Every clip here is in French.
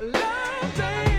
love.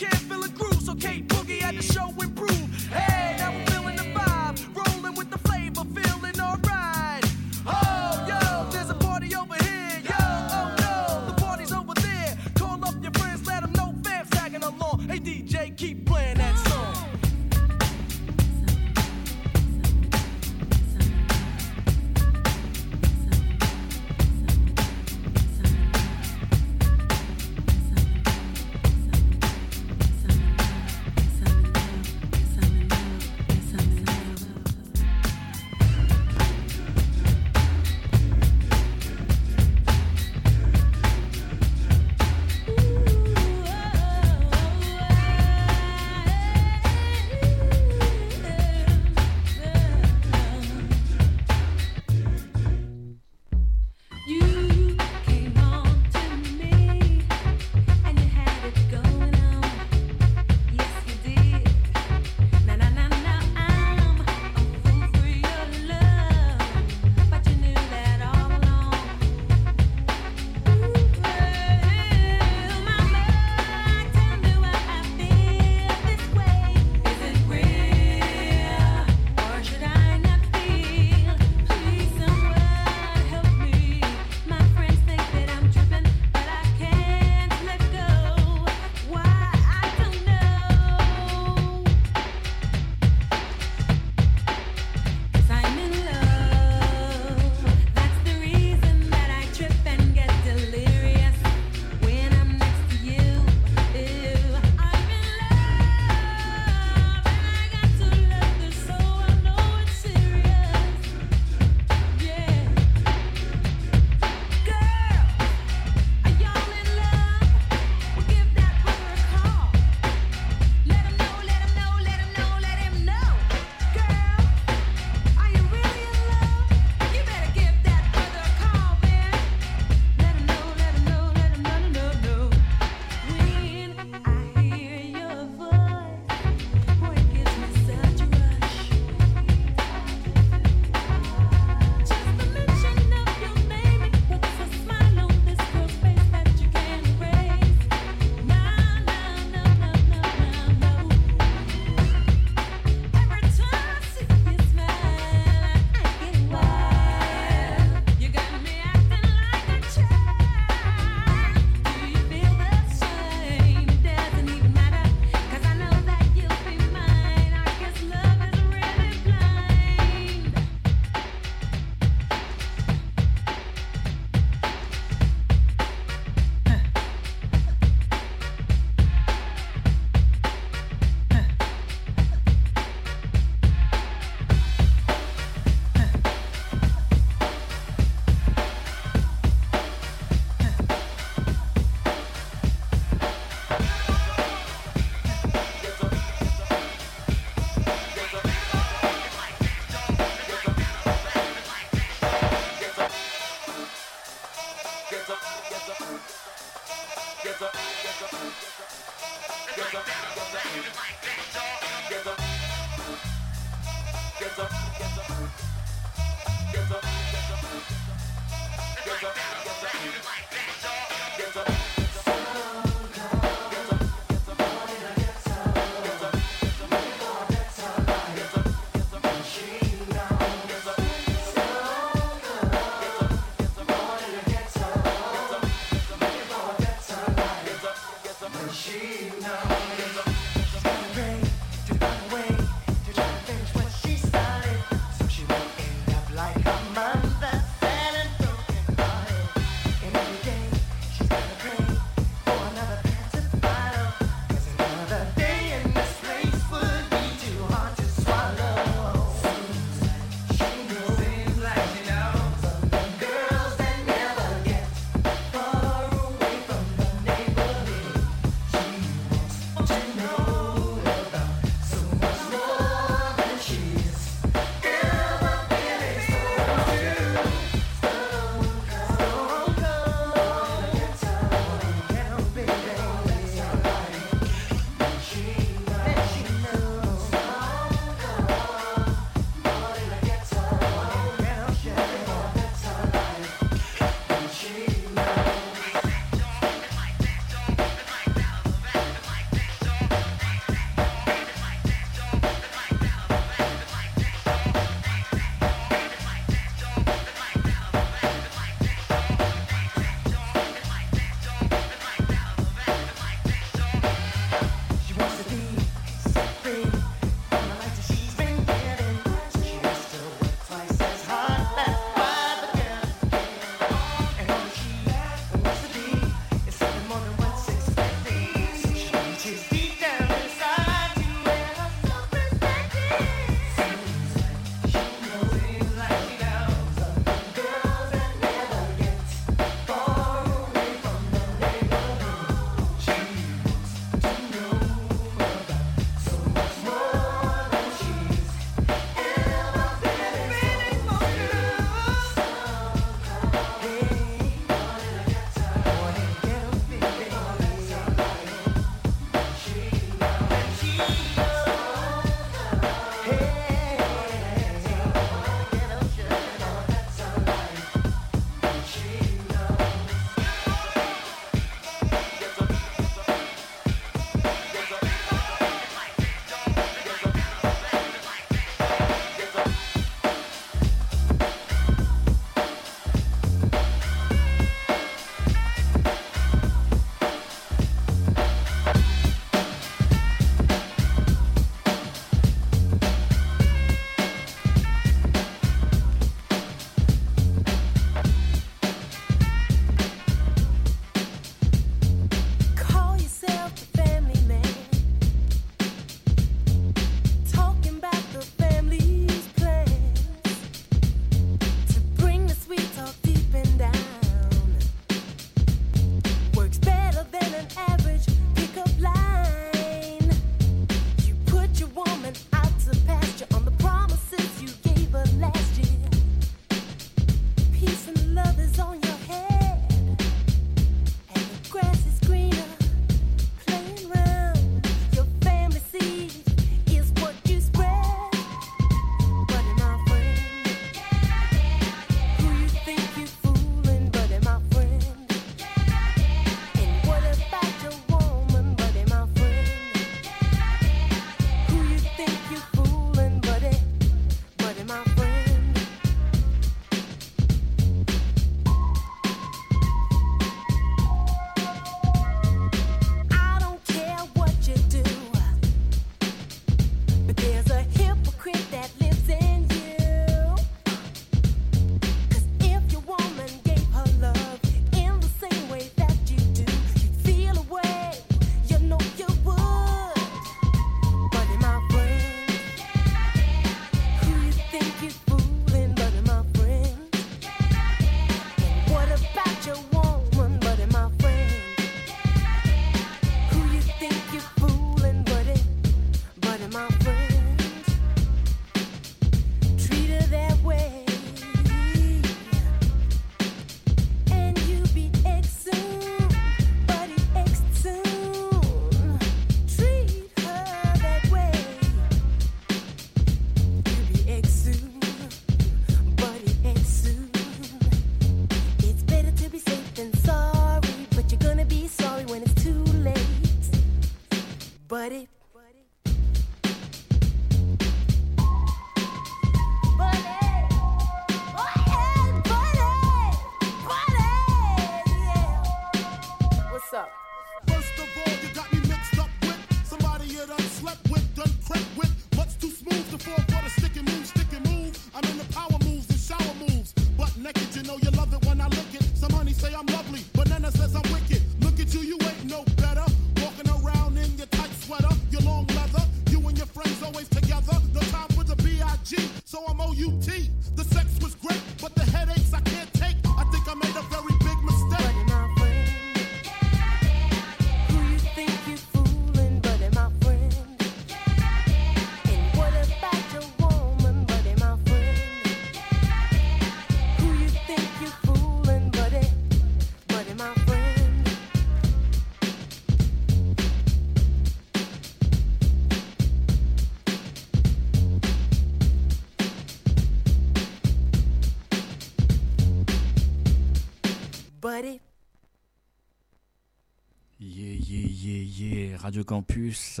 Campus,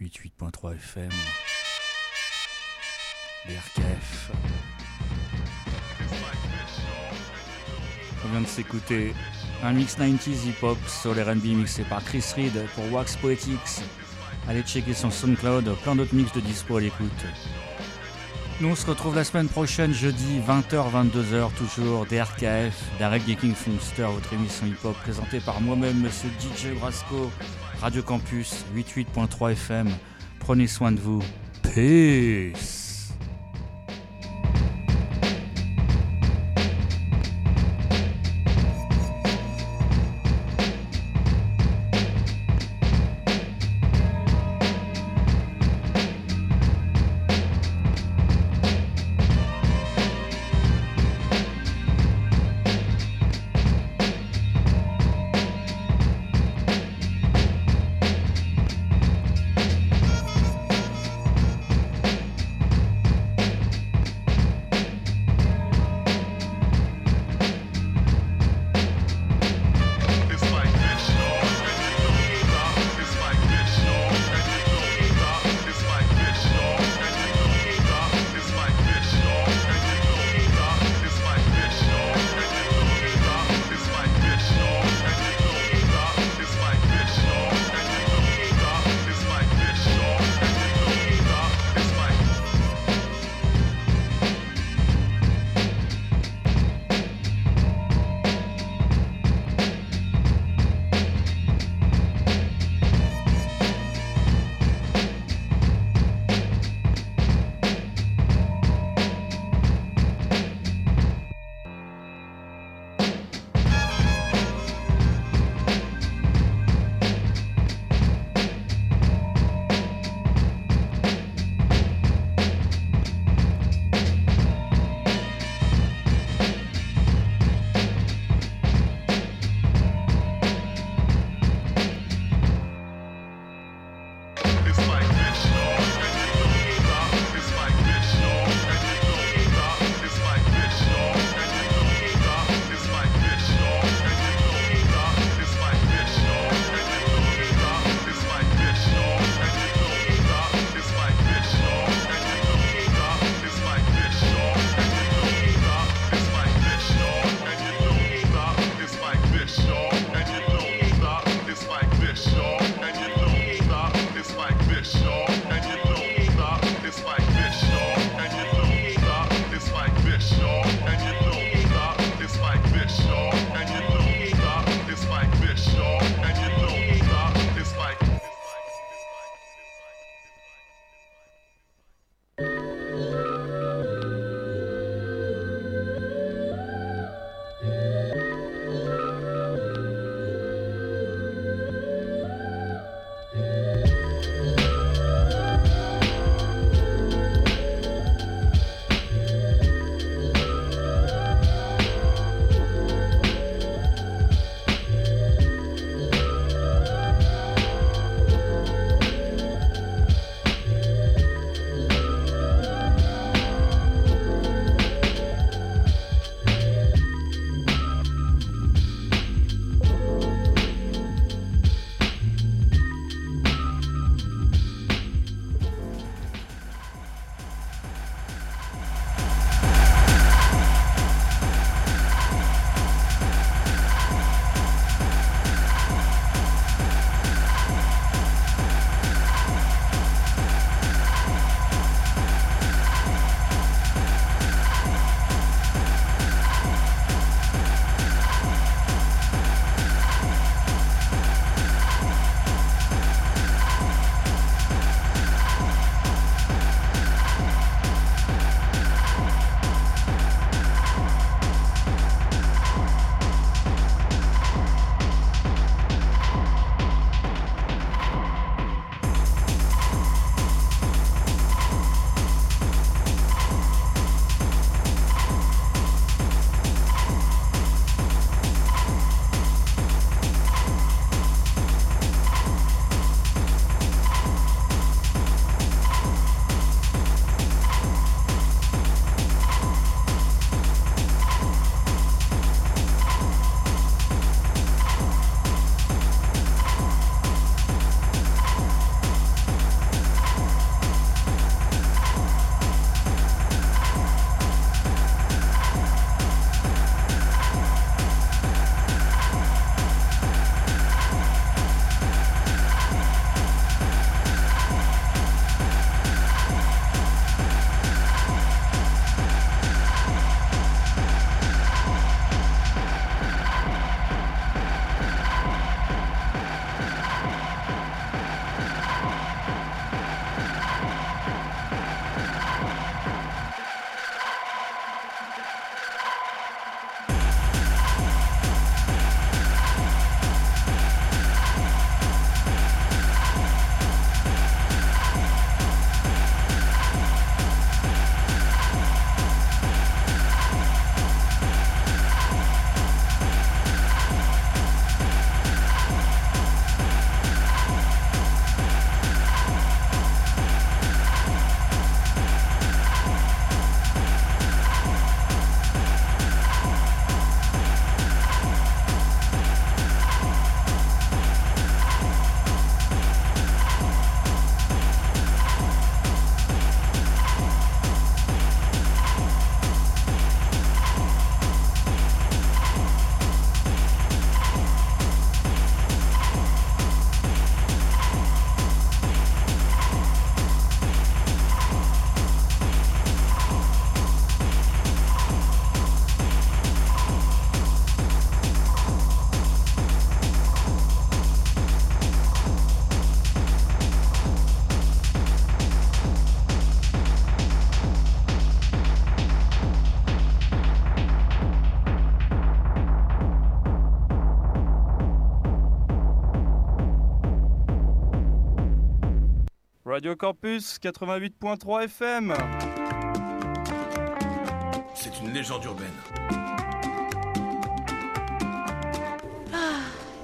88.3 FM, BRKF. On vient de s'écouter un mix 90s hip-hop sur les R&B mixé par Chris Reed pour Wax Poetics. Allez checker son SoundCloud, plein d'autres mix de dispo à l'écoute. Nous on se retrouve la semaine prochaine, jeudi 20h-22h, toujours DRKF, Derek Geeking Funkster, votre émission hip-hop présentée par moi-même, monsieur DJ Brasco, Radio Campus 88.3 FM. Prenez soin de vous. Peace Radio Campus 88.3 FM. C'est une légende urbaine.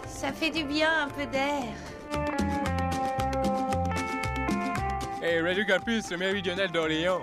Ça fait du bien un peu d'air. Hey, Radio Campus, le méridional d'Orléans.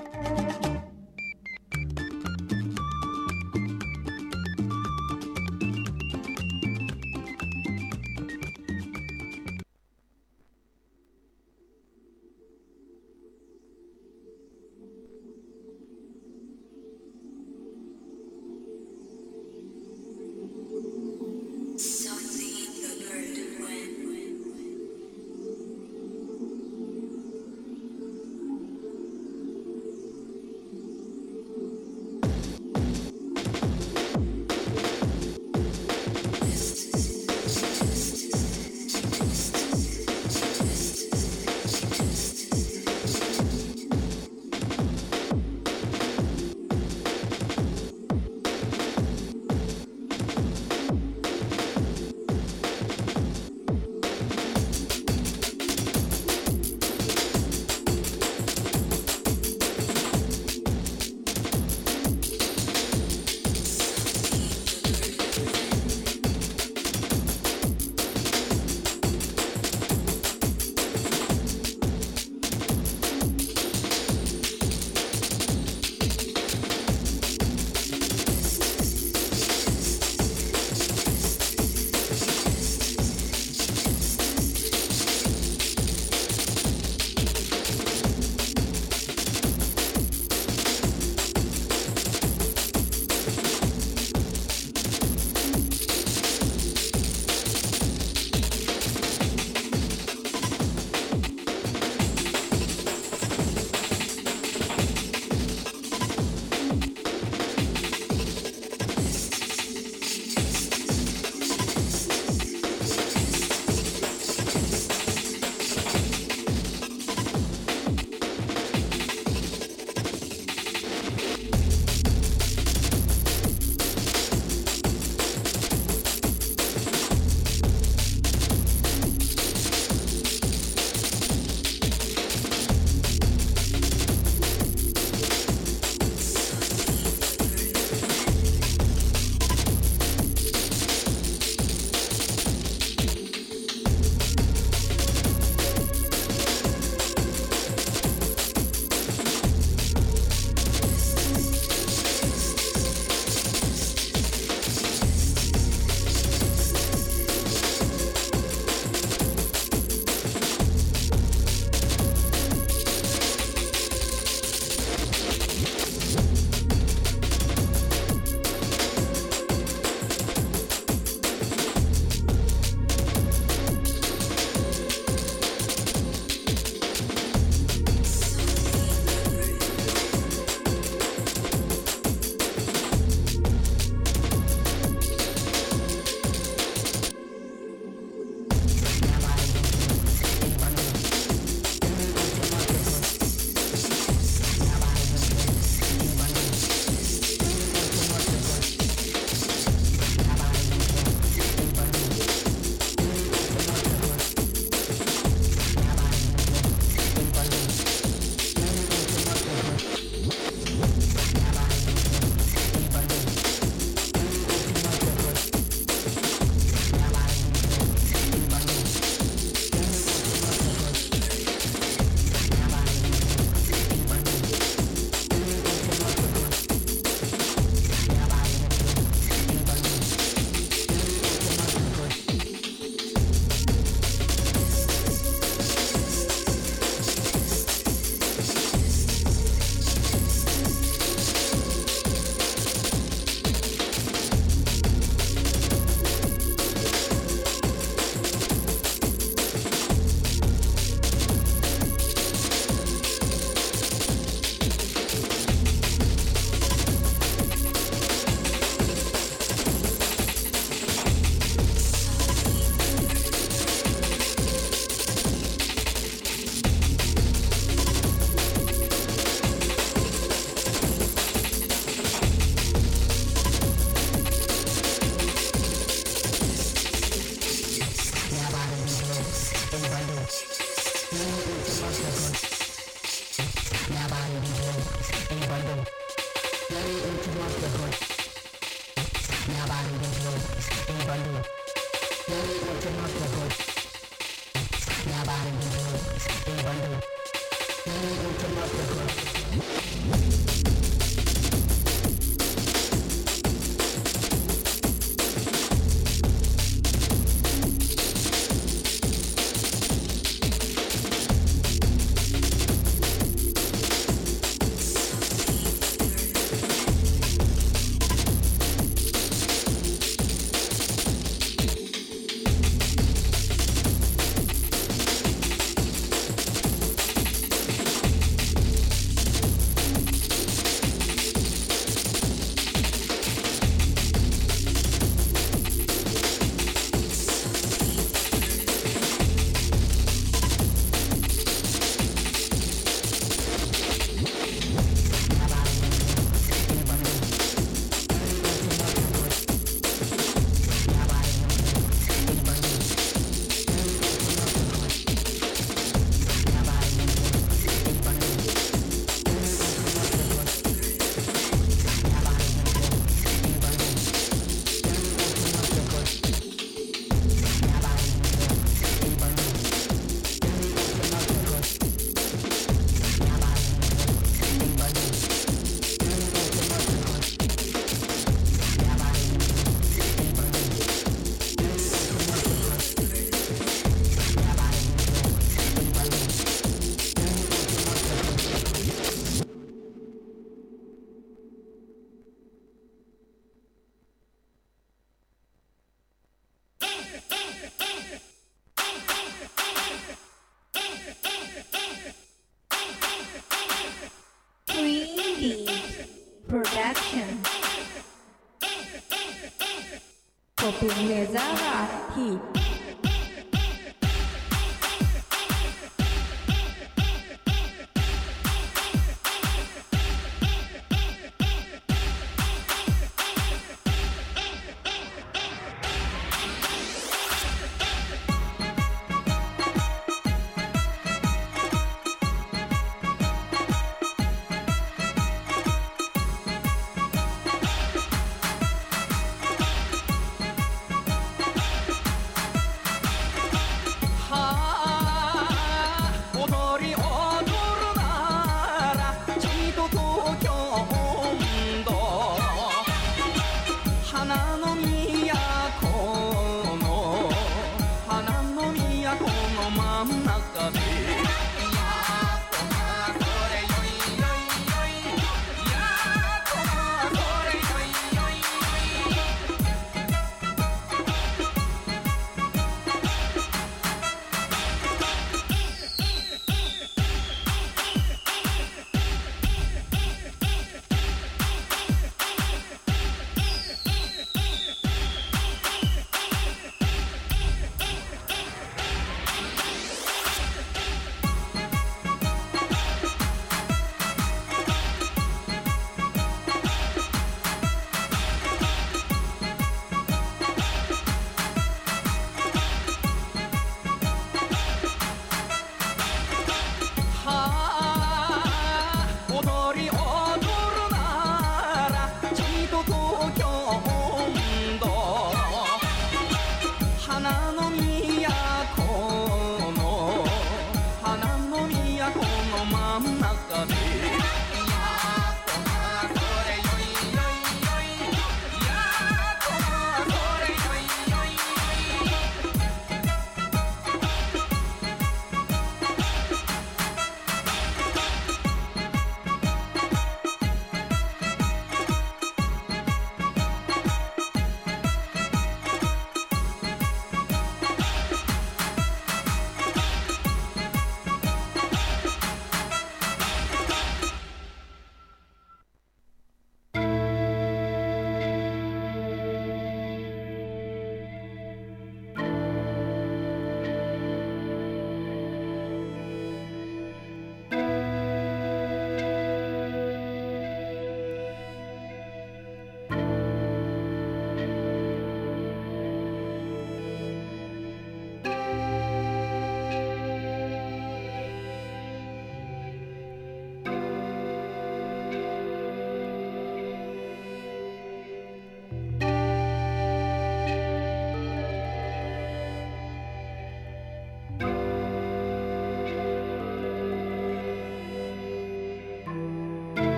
তুমি যাওয়া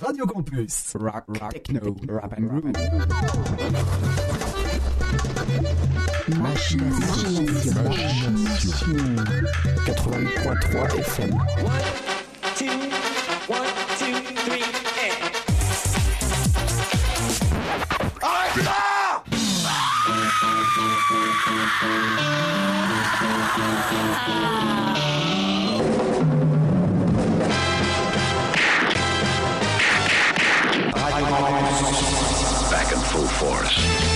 Radio Campus. Rock, rock, techno, rap and roll. Machination. Machination. 88.3 FM. Podcast.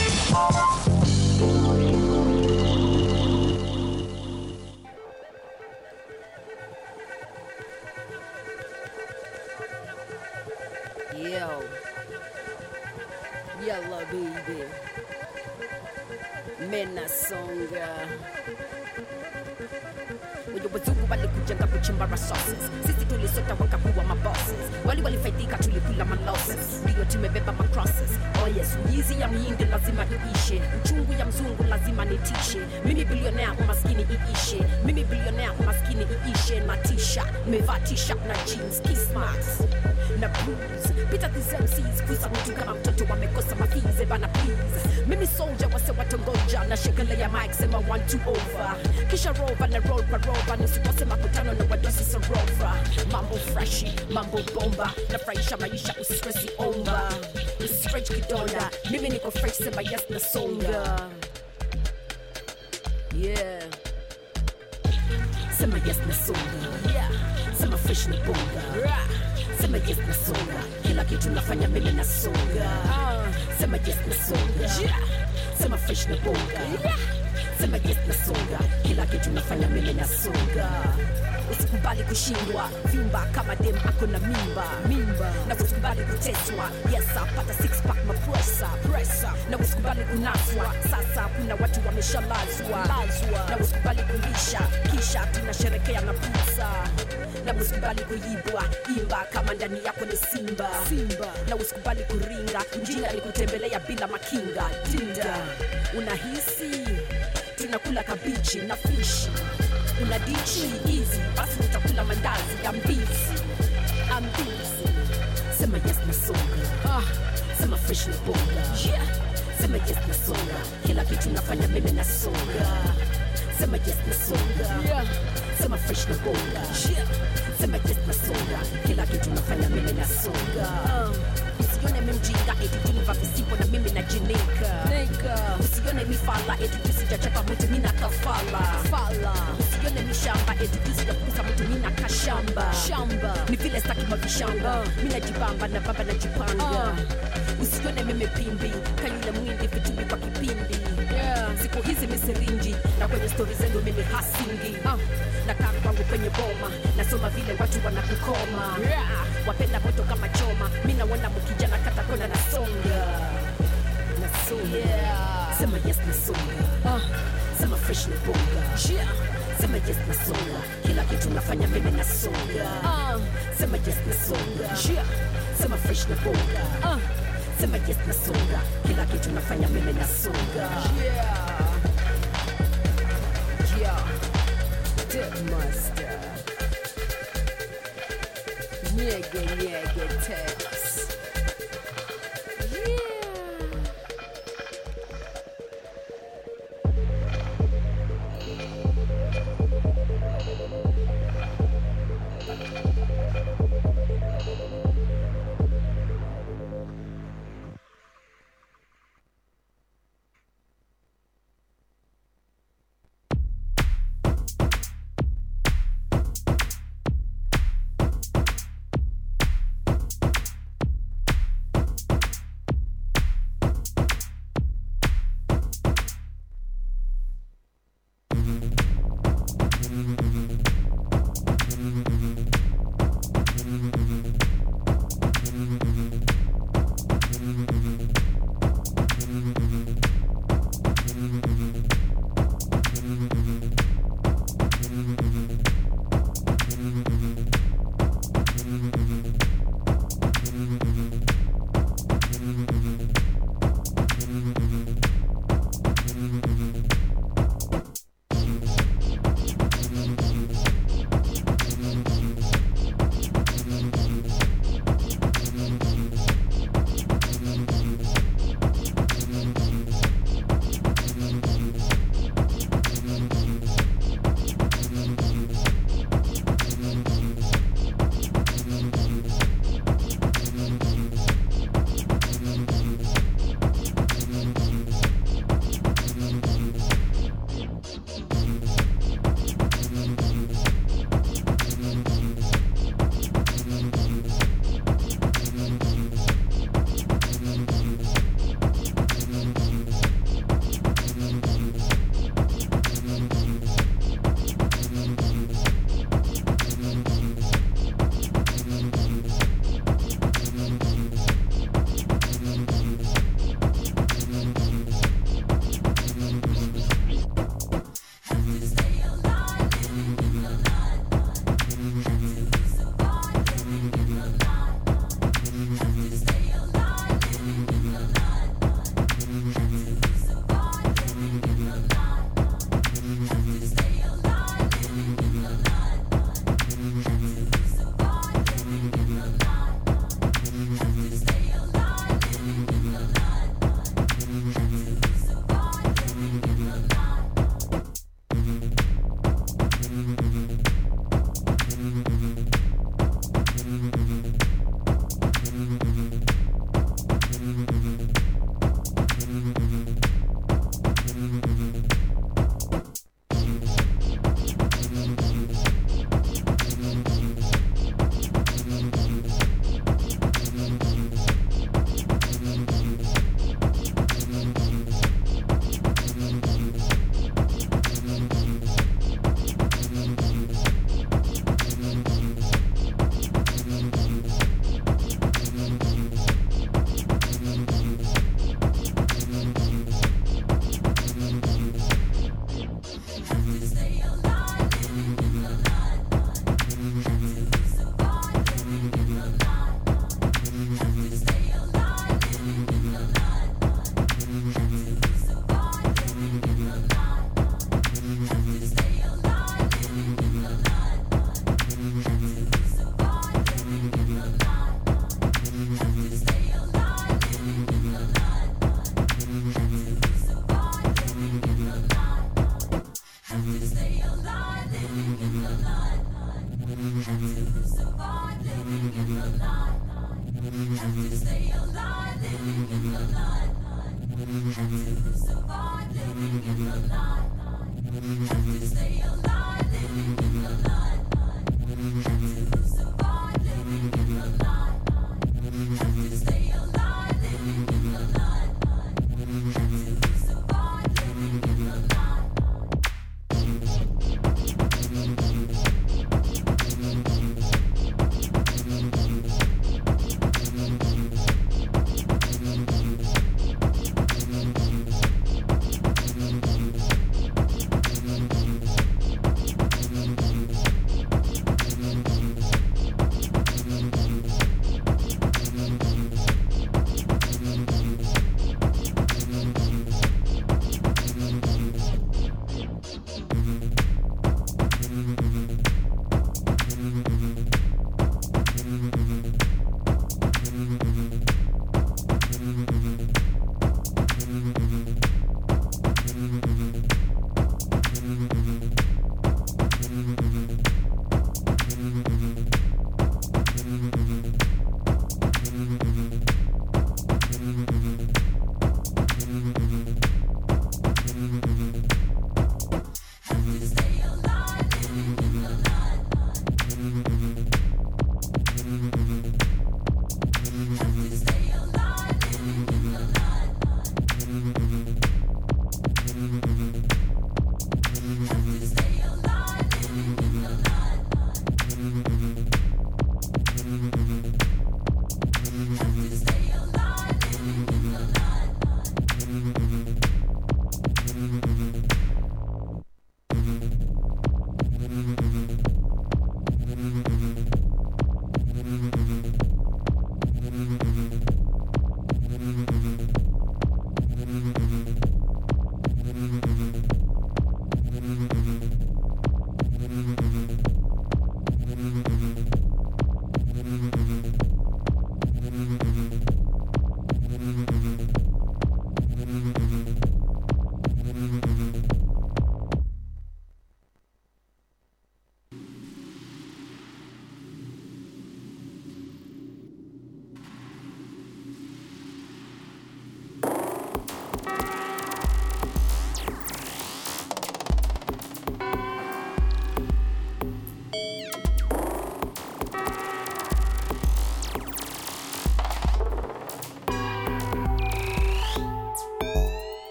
Walikujenga kuchimba resources, sisi tulisota wakakuwa mabosses, wali walifaidika tulikula malosses, ndiyo tumebeba macrosses. Oh wizi ya mhindi lazima iishe, uchungu ya mzungu lazima nitishe. Mimi bilionea umaskini iishe, mimi bilionea umaskini iishe. Na t-shirt, mevaa t-shirt na jeans, Kismarks na blues. Pita these MCs, kuza mtu kama mtoto wamekosa mafize bana please. Mimi soldier wase watongoja na shekelea mic sema one two over. Kisha rover na roll kwa rover, nisikose makutano na wadosi sarova. Mambo freshi, mambo bomba, nafurahisha maisha usistressi omba. Usistretch kidonda, mimi niko fresh sema yes na songa. Yeah. Sema yes na songa. Yeah. Sema fresh na bonga. Rah. Sema yes na songa. Kila kitu nafanya mimi na songa. Ah. Sema yes na songa. Yeah. Sema fresh na bonga. Yeah. Sema yes na songa. Kila kitu nafanya mbele na songa. Usikubali kushindwa, vimba kama dem ako na mimba. Mimba, na usikubali kuteswa. Yes, pata six pack mapresa presa, na usikubali kunaswa. Sasa kuna watu wameshalazwa lazwa, na usikubali kulisha, kisha tunasherekea na pizza. Na usikubali kuibwa, imba kama ndani yako ni simba. Simba, na usikubali kuringa, mjinga ni kutembelea bila makinga. Tinda. Unahisi tunakula kabichi na fishi, una dichi hizi, basi utakula mandazi ya mbizi ambizi. Sema yes na songa, ah, sema fresh na bonga, yeah. Sema yes na songa, kila kitu nafanya mimi na songa. Sema yes na songa, yeah. Sema fresh na bonga, yeah. Sema yes na songa, kila kitu nafanya mimi na songa. Usione mimi mjinga eti tuniva visipo na mimi najinika Usione mifala eti tu sijachapa mtu mina kafala. Fala Usione mishamba eti tu sijakuza mtu mina kashamba. Shamba. Ni vile staki mavishamba uh. mina jibamba na baba najipanga Usione mimi pimbi kayule mwindi vitumbi kwa kipindi. Siku hizi misirinji na kwenye stori zenu mimi hasingi. Uh, nakaa kwangu kwenye boma nasoma vile watu wanakukoma. Wapenda moto kama choma mi naona mukijana kata kona nasonga nasonga yeah. рисую yes я снасуна Sema fresh ni bunga yeah. Sema yes na Kila kitu nafanya mimi na songa uh. Sema yes na songa yeah. Sema fresh ni bunga uh. Sema yes na Kila kitu nafanya mimi na songa yeah. Yeah. Dip master Nyege nyege tech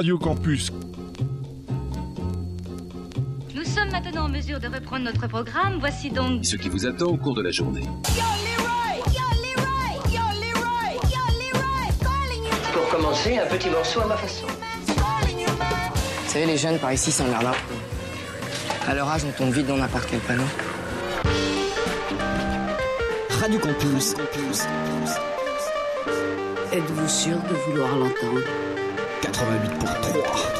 Radio Campus. Nous sommes maintenant en mesure de reprendre notre programme. Voici donc Ce qui vous attend au cours de la journée. Pour commencer, un petit morceau à ma façon. Vous savez, les jeunes par ici s'emmerdent. À leur âge, on tombe vite dans n'importe quel panneau. Radio Campus. Êtes-vous sûr de vouloir l'entendre? 88 pour 3.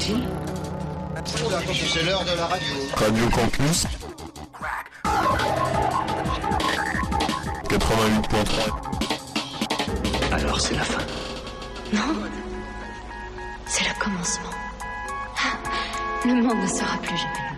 C'est l'heure de la radio. Radio Campus 88.3 Alors c'est la fin. Non, c'est le commencement. Ah, Le monde ne sera plus jamais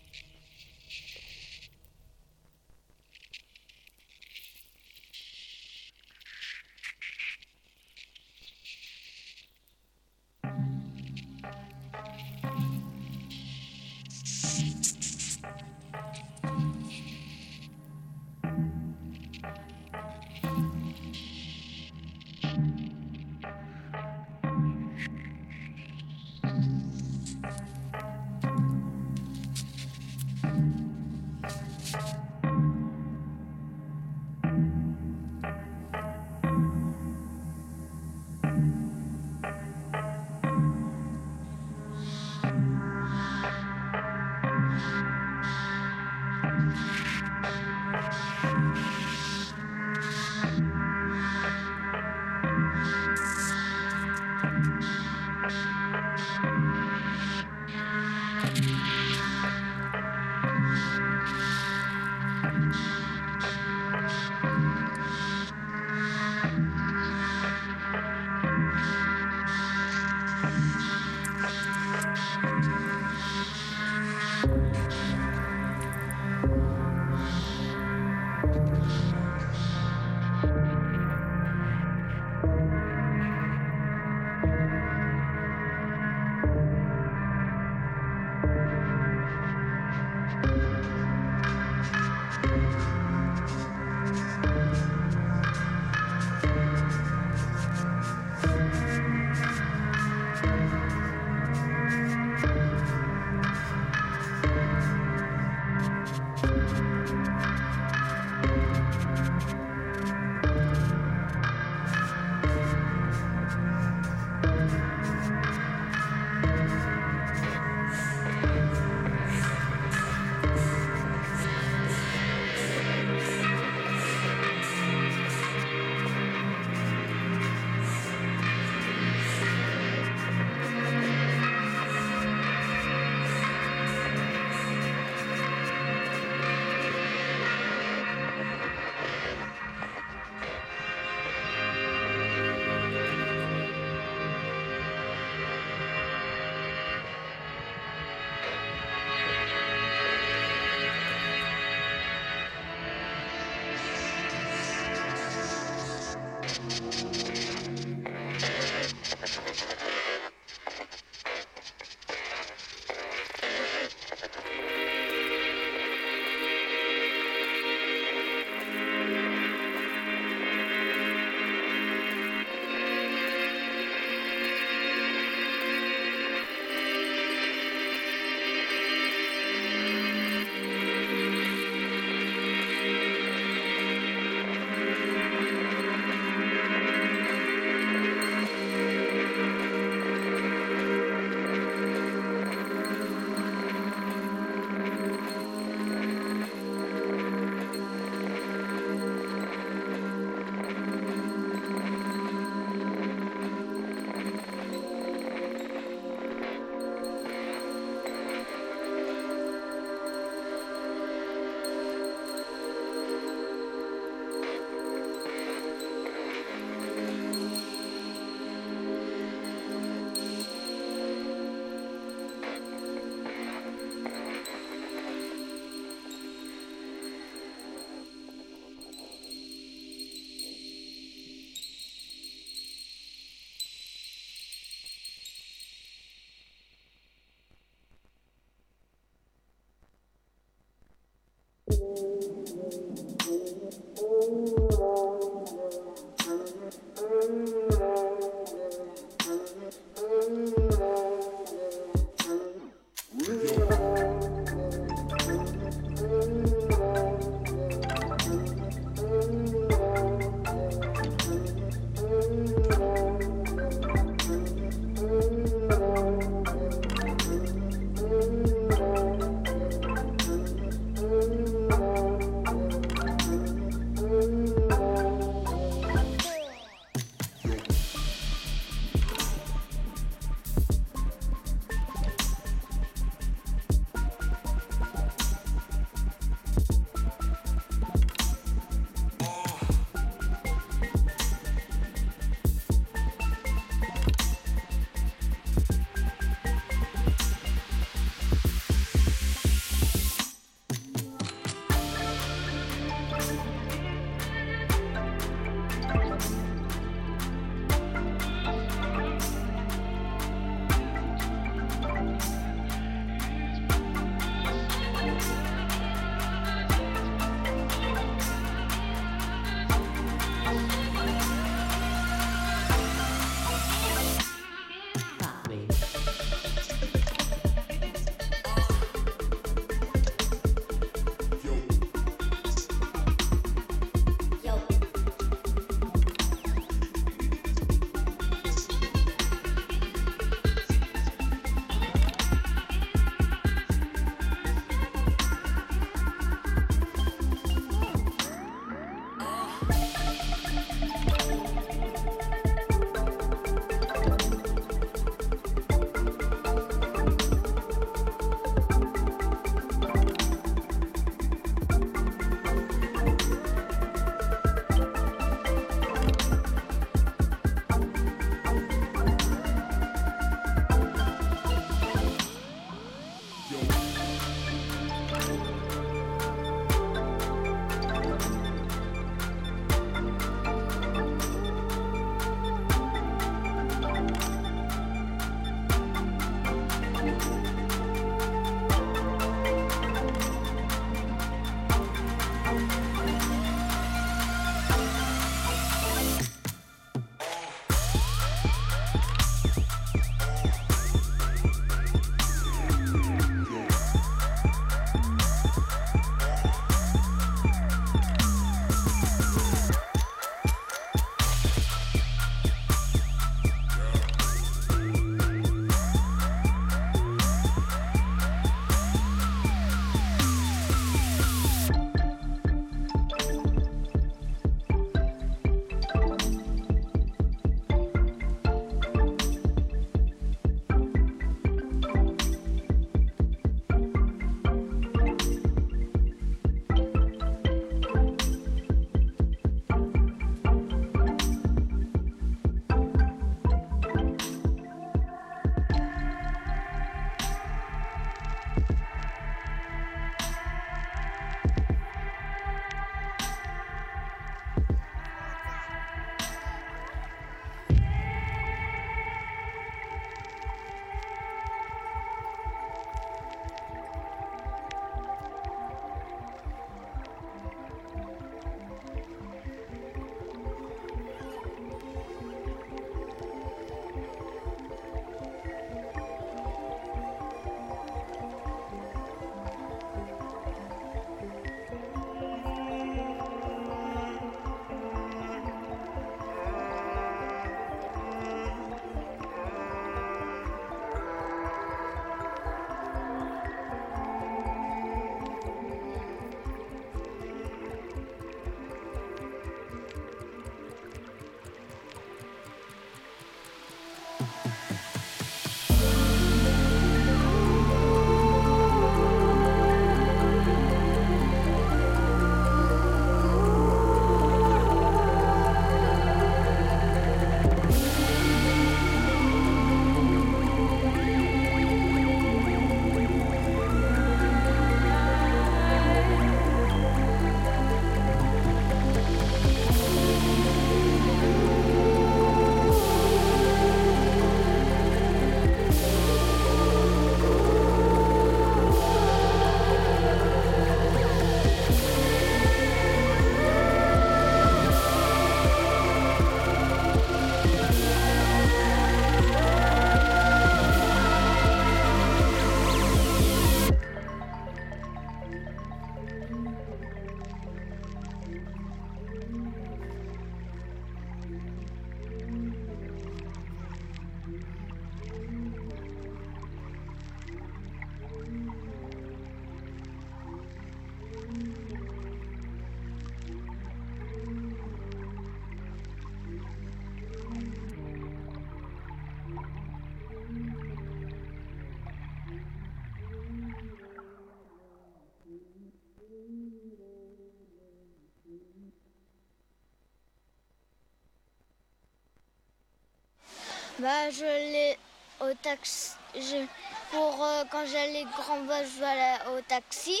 Bah, je l'ai au taxi. Je, pour euh, quand j'allais grand bas, je vais au taxi.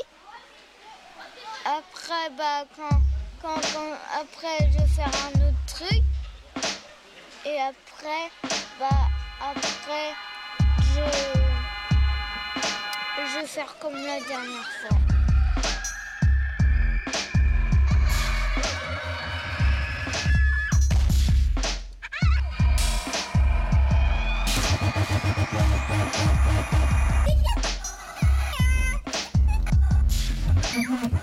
Après, bah, quand, quand, quand- après, je vais faire un autre truc. Et après, bah, après, je, je vais faire comme la dernière fois. Thank